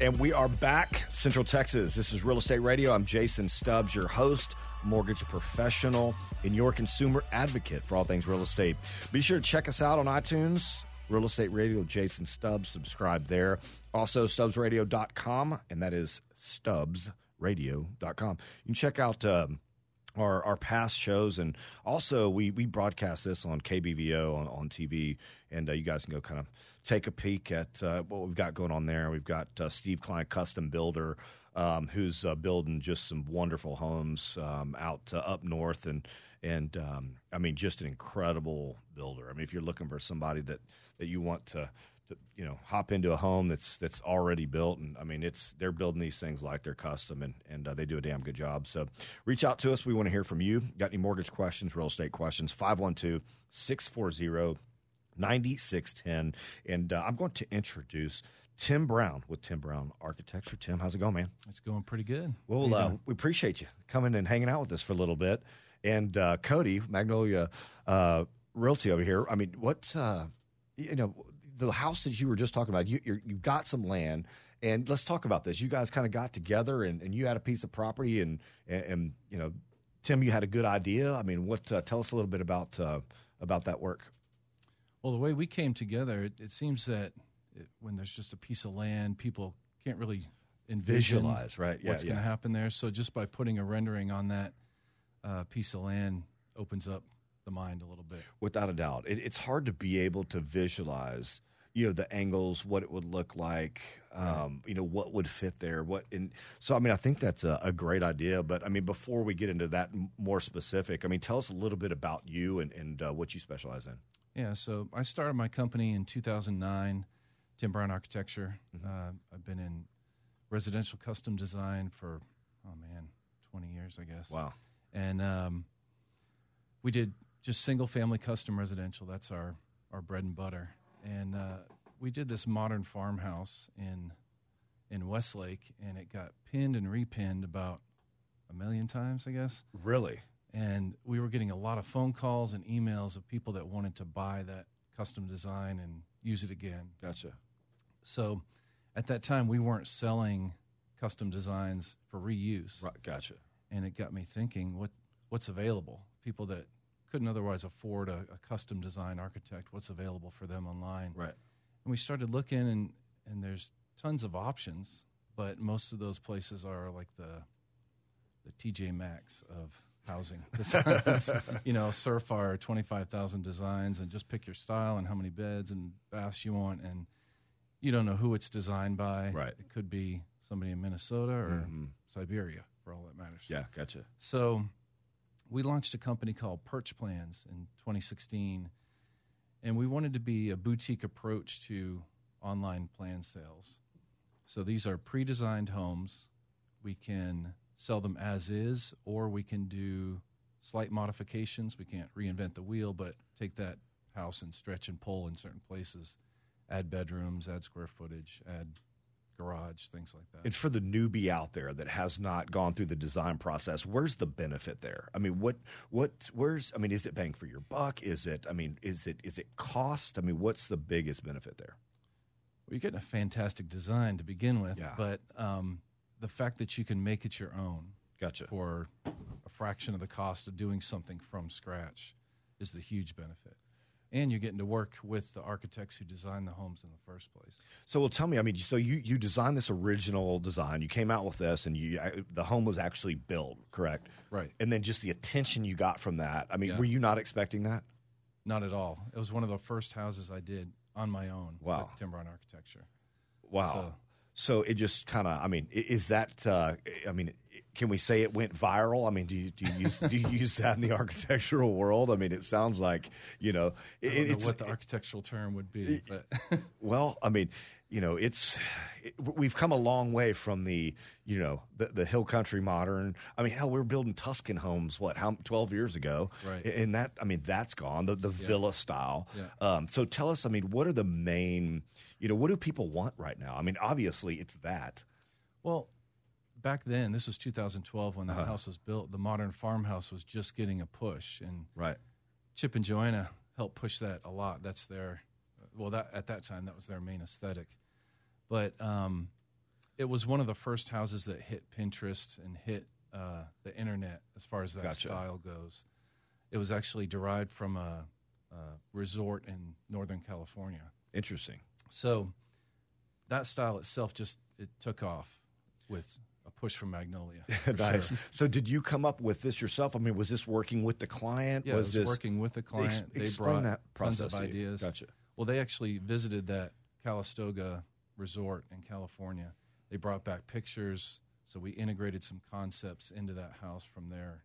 And we are back, Central Texas. This is Real Estate Radio. I'm Jason Stubbs, your host, mortgage professional, and your consumer advocate for all things real estate. Be sure to check us out on iTunes, Real Estate Radio, Jason Stubbs. Subscribe there. Also, stubbsradio.com, and that is stubbsradio.com. You can check out. Um, our, our past shows and also we, we broadcast this on KBVO on, on TV and uh, you guys can go kind of take a peek at uh, what we've got going on there. We've got uh, Steve Klein, custom builder, um, who's uh, building just some wonderful homes um, out up north, and and um, I mean, just an incredible builder. I mean, if you're looking for somebody that that you want to. to you know, hop into a home that's that's already built, and I mean, it's they're building these things like they're custom, and and uh, they do a damn good job. So, reach out to us. We want to hear from you. Got any mortgage questions, real estate questions? 512 640 9610. And uh, I'm going to introduce Tim Brown with Tim Brown Architecture. Tim, how's it going, man? It's going pretty good. Well, uh, we appreciate you coming and hanging out with us for a little bit. And uh, Cody, Magnolia uh, Realty over here. I mean, what, uh, you know, the house that you were just talking about, you, you've got some land. And let's talk about this. You guys kind of got together and, and you had a piece of property and, and, and, you know, Tim, you had a good idea. I mean, what? Uh, tell us a little bit about about that work. Well, the way we came together, it, it seems that it, when there's just a piece of land, people can't really envision visualize right yeah, what's yeah. going to happen there. So just by putting a rendering on that uh, piece of land opens up the mind a little bit. Without a doubt, it, it's hard to be able to visualize. You know the angles, what it would look like, um, you know what would fit there. What and so I mean I think that's a, a, great idea. But I mean before we get into that more specific, I mean tell us a little bit about you and, and uh, what you specialize in. Yeah, so I started my company in 2009, Tim Brown Architecture. Mm-hmm. Uh, I've been in residential custom design for, oh man, 20 years, I guess. Wow. And um, we did just single family custom residential. That's our, our bread and butter. And uh, we did this modern farmhouse in in Westlake, and it got pinned and repinned about a million times, I guess. Really? And we were getting a lot of phone calls and emails of people that wanted to buy that custom design and use it again. Gotcha. So at that time, we weren't selling custom designs for reuse. Right. Gotcha. And it got me thinking, what what's available? People that couldn't otherwise afford a, a custom design architect, what's available for them online? Right. And we started looking, and and there's tons of options, but most of those places are like the the TJ Maxx of housing you know, Surfire, 25,000 designs, and just pick your style and how many beds and baths you want. And you don't know who it's designed by. Right. It could be somebody in Minnesota or mm-hmm. Siberia, for all that matters. Yeah, gotcha. So we launched a company called Perch Plans in 2016. And we wanted to be a boutique approach to online plan sales. So these are pre designed homes. We can sell them as is, or we can do slight modifications. We can't reinvent the wheel, but take that house and stretch and pull in certain places, add bedrooms, add square footage, add garage, things like that. And for the newbie out there that has not gone through the design process, where's the benefit there? I mean, what what where's I mean, is it bang for your buck? Is it I mean, is it is it cost? I mean, what's the biggest benefit there? Well, you're getting a fantastic design to begin with, yeah. but um, the fact that you can make it your own gotcha. for a fraction of the cost of doing something from scratch is the huge benefit. And you're getting to work with the architects who designed the homes in the first place. So, well, tell me. I mean, so you you designed this original design. You came out with this, and you the home was actually built, correct? Right. And then just the attention you got from that. I mean, yeah. were you not expecting that? Not at all. It was one of the first houses I did on my own. Wow. With Tim Brown Architecture. Wow. So, so it just kind of, I mean, is that, uh, I mean, can we say it went viral? I mean, do you, do you use do you use that in the architectural world? I mean, it sounds like you know, it, I don't know what the architectural term would be. But well, I mean, you know, it's it, we've come a long way from the you know the, the hill country modern. I mean, hell, we were building Tuscan homes what how twelve years ago, right? And that I mean, that's gone the the yeah. villa style. Yeah. Um, so tell us, I mean, what are the main you know what do people want right now? I mean, obviously it's that. Well, back then, this was 2012 when the Uh-huh. house was built. The modern farmhouse was just getting a push, and Right. Chip and Joanna helped push that a lot. That's their well, that at that time that was their main aesthetic. But um, it was one of the first houses that hit Pinterest and hit uh, the internet as far as that Gotcha. style goes. It was actually derived from a, a resort in Northern California. Interesting. So that style itself just it took off with a push from Magnolia. nice. sure. So, did you come up with this yourself? I mean, was this working with the client? Yeah, was was this working with the client. Ex- they brought that tons of ideas. Gotcha. Well, they actually visited that Calistoga resort in California. They brought back pictures, so we integrated some concepts into that house from there.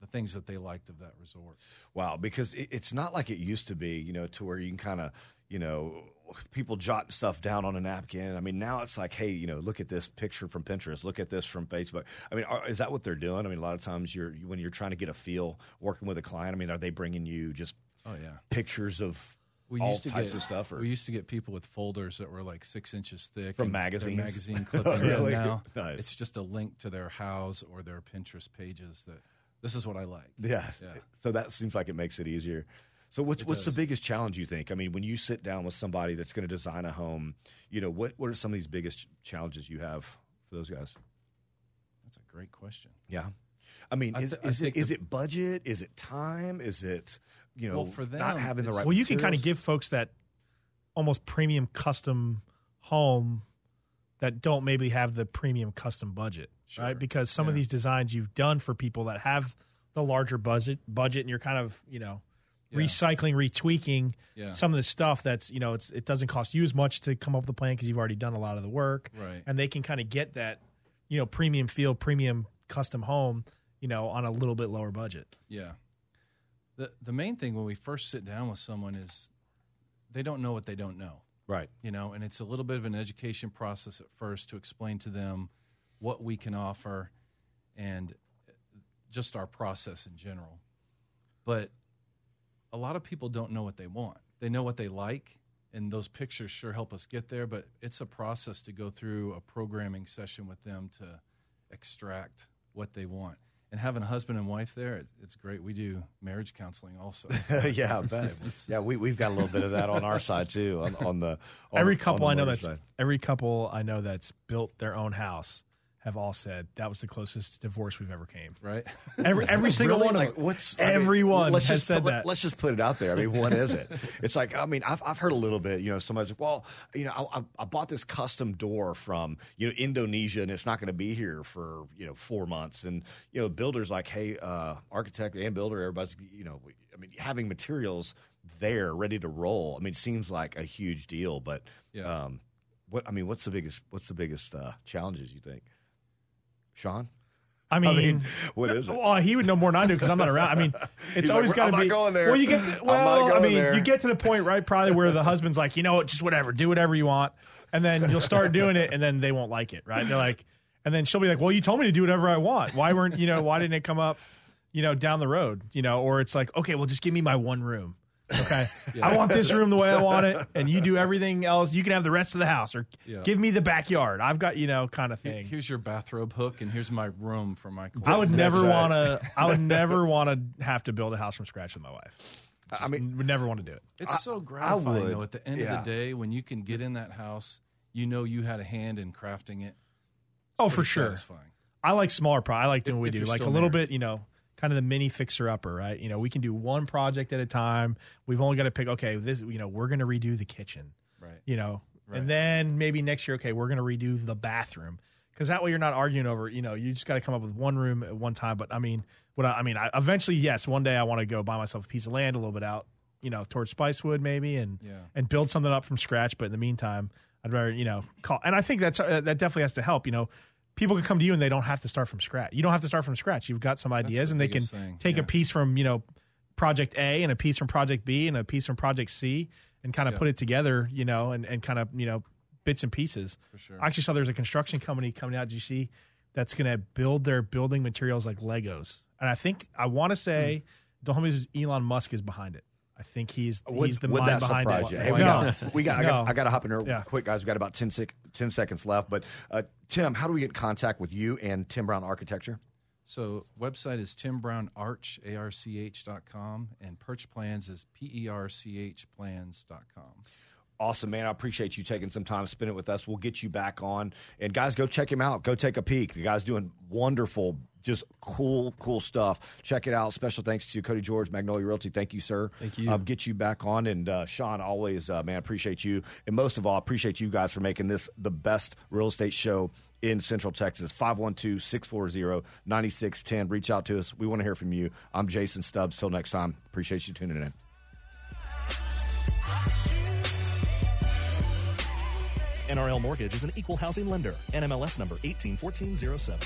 The things that they liked of that resort. Wow, because it, it's not like it used to be, you know, to where you can kind of, you know, people jot stuff down on a napkin. I mean, now it's like, hey, you know, look at this picture from Pinterest, look at this from Facebook. I mean, are, is that what they're doing? I mean, a lot of times you're when you're trying to get a feel working with a client. I mean, are they bringing you just Oh yeah, pictures of we all used to types get of stuff? Or we used to get people with folders that were like six inches thick From magazines? magazine clippings. Really? now Nice. it's just a link to their house or their Pinterest pages that this is what I like. Yeah. Yeah. So that seems like it makes it easier. So what's It what's the biggest challenge you think? I mean, when you sit down with somebody that's going to design a home, you know, what what are some of these biggest challenges you have for those guys? That's a great question. Yeah. I mean, I is, I is it think is it budget? Is it time? Is it you know Well, for them, not having the right? Well, you can kind of give folks that almost premium custom home that don't maybe have the premium custom budget, Sure. right? Because some of these designs you've done for people that have the larger budget, budget, and you're kind of you know Yeah. recycling, retweaking Yeah. some of the stuff that's you know it's it doesn't cost you as much to come up with the plan because you've already done a lot of the work, Right. and they can kind of get that you know premium feel, premium custom home, you know, on a little bit lower budget. Yeah. The the main thing when we first sit down with someone is they don't know what they don't know. right. You know, and it's a little bit of an education process at first to explain to them what we can offer and just our process in general. But a lot of people don't know what they want. They know what they like, and those pictures sure help us get there, but it's a process to go through a programming session with them to extract what they want. And having a husband and wife there, it's great. We do marriage counseling also. yeah, bet. yeah, we we've got a little bit of that on our side too. On, on the on every the- on couple the I know mortgage that's side. every couple I know that's built their own house have all said that was the closest divorce we've ever came. right? Every every single Really? one of like them. what's I mean, Everyone let's has just said put, that. Let's just put it out there. I mean, what is it? It's like I mean, I've I've heard a little bit. You know, somebody's like, well, you know, I, I- I bought this custom door from you know Indonesia, and it's not going to be here for you know four months. And you know, builders like, hey, uh, architect and builder, everybody's you know, I mean, having materials there ready to roll. I mean, seems like a huge deal, but Yeah. um, what I mean, what's the biggest what's the biggest uh, challenges you think, Sean? I mean, I mean, what is it? Well, he would know more than I do because I'm not around. I mean, it's He's always like, got "I'm to be. going there. Well, you get. To, well, I mean, there." you get to the point, right? Probably where the husband's like, you know what, just whatever, do whatever you want, and then you'll start doing it, and then they won't like it, right? They're like, and then she'll be like, well, you told me to do whatever I want. Why weren't you know? Why didn't it come up, you know, down the road, you know? Or it's like, okay, well, just give me my one room. Okay, I want this room the way I want it, and you do everything else. You can have the rest of the house, or Yeah. give me the backyard. I've got you know, kind of thing. Here's your bathrobe hook, and here's my room for my clothes. I would never right. want to. I would never want to have to build a house from scratch with my wife. I mean, Would never want to do it. It's so gratifying, would. though. At the end Yeah. of the day, when you can get in that house, you know you had a hand in crafting it. Oh, for sure. satisfying. I like smaller pro. I like doing If- what we if do, like a little married. bit, you know, kind of the mini fixer upper, right? You know, we can do one project at a time. We've only got to pick. Okay, this, you know, we're going to redo the kitchen, Right. you know, Right. and then maybe next year, okay, we're going to redo the bathroom because that way you're not arguing over. You know, you just got to come up with one room at one time. But I mean, what I, I mean, I, eventually, yes, one day I want to go buy myself a piece of land a little bit out, you know, towards Spicewood maybe, and Yeah. and build something up from scratch. But in the meantime, I'd rather you know call. And I think that's uh, that definitely has to help. You know, people can come to you and they don't have to start from scratch. You don't have to start from scratch. You've got some ideas, the and they can thing, take yeah. a piece from you know project A and a piece from project B and a piece from project C and kind of Yeah. put it together. You know, and and kind of you know bits and pieces. For sure. I actually saw there's a construction company coming out. Did you? That's going to build their building materials like Legos, and I think I want hmm. to say, don't tell me Elon Musk is behind it. I think he's would, he's the would mind that behind surprise it. you? Hey, we no, got, we got, I got, I got to hop in here Yeah. quick, guys. We got about 10, sec- 10 seconds left. But uh, Tim, how do we get in contact with you and Tim Brown Architecture? So website is timbrownarch, A-R-C-H dot com, and Perch Plans is P-E-R-C-H plans dot com. Awesome, man. I appreciate you taking some time, spending it with us. We'll get you back on. And guys, go check him out. Go take a peek. The guy's doing wonderful, just cool, cool stuff. Check it out. Special thanks to Cody George, Magnolia Realty. Thank you, sir. Thank you. Um, get you back on. And uh, Sean, always, uh, man, appreciate you. And most of all, appreciate you guys for making this the best real estate show in Central Texas. 512 640 9610. Reach out to us. We want to hear from you. I'm Jason Stubbs. Till next time, appreciate you tuning in. NRL Mortgage is an equal housing lender. NMLS number 181407.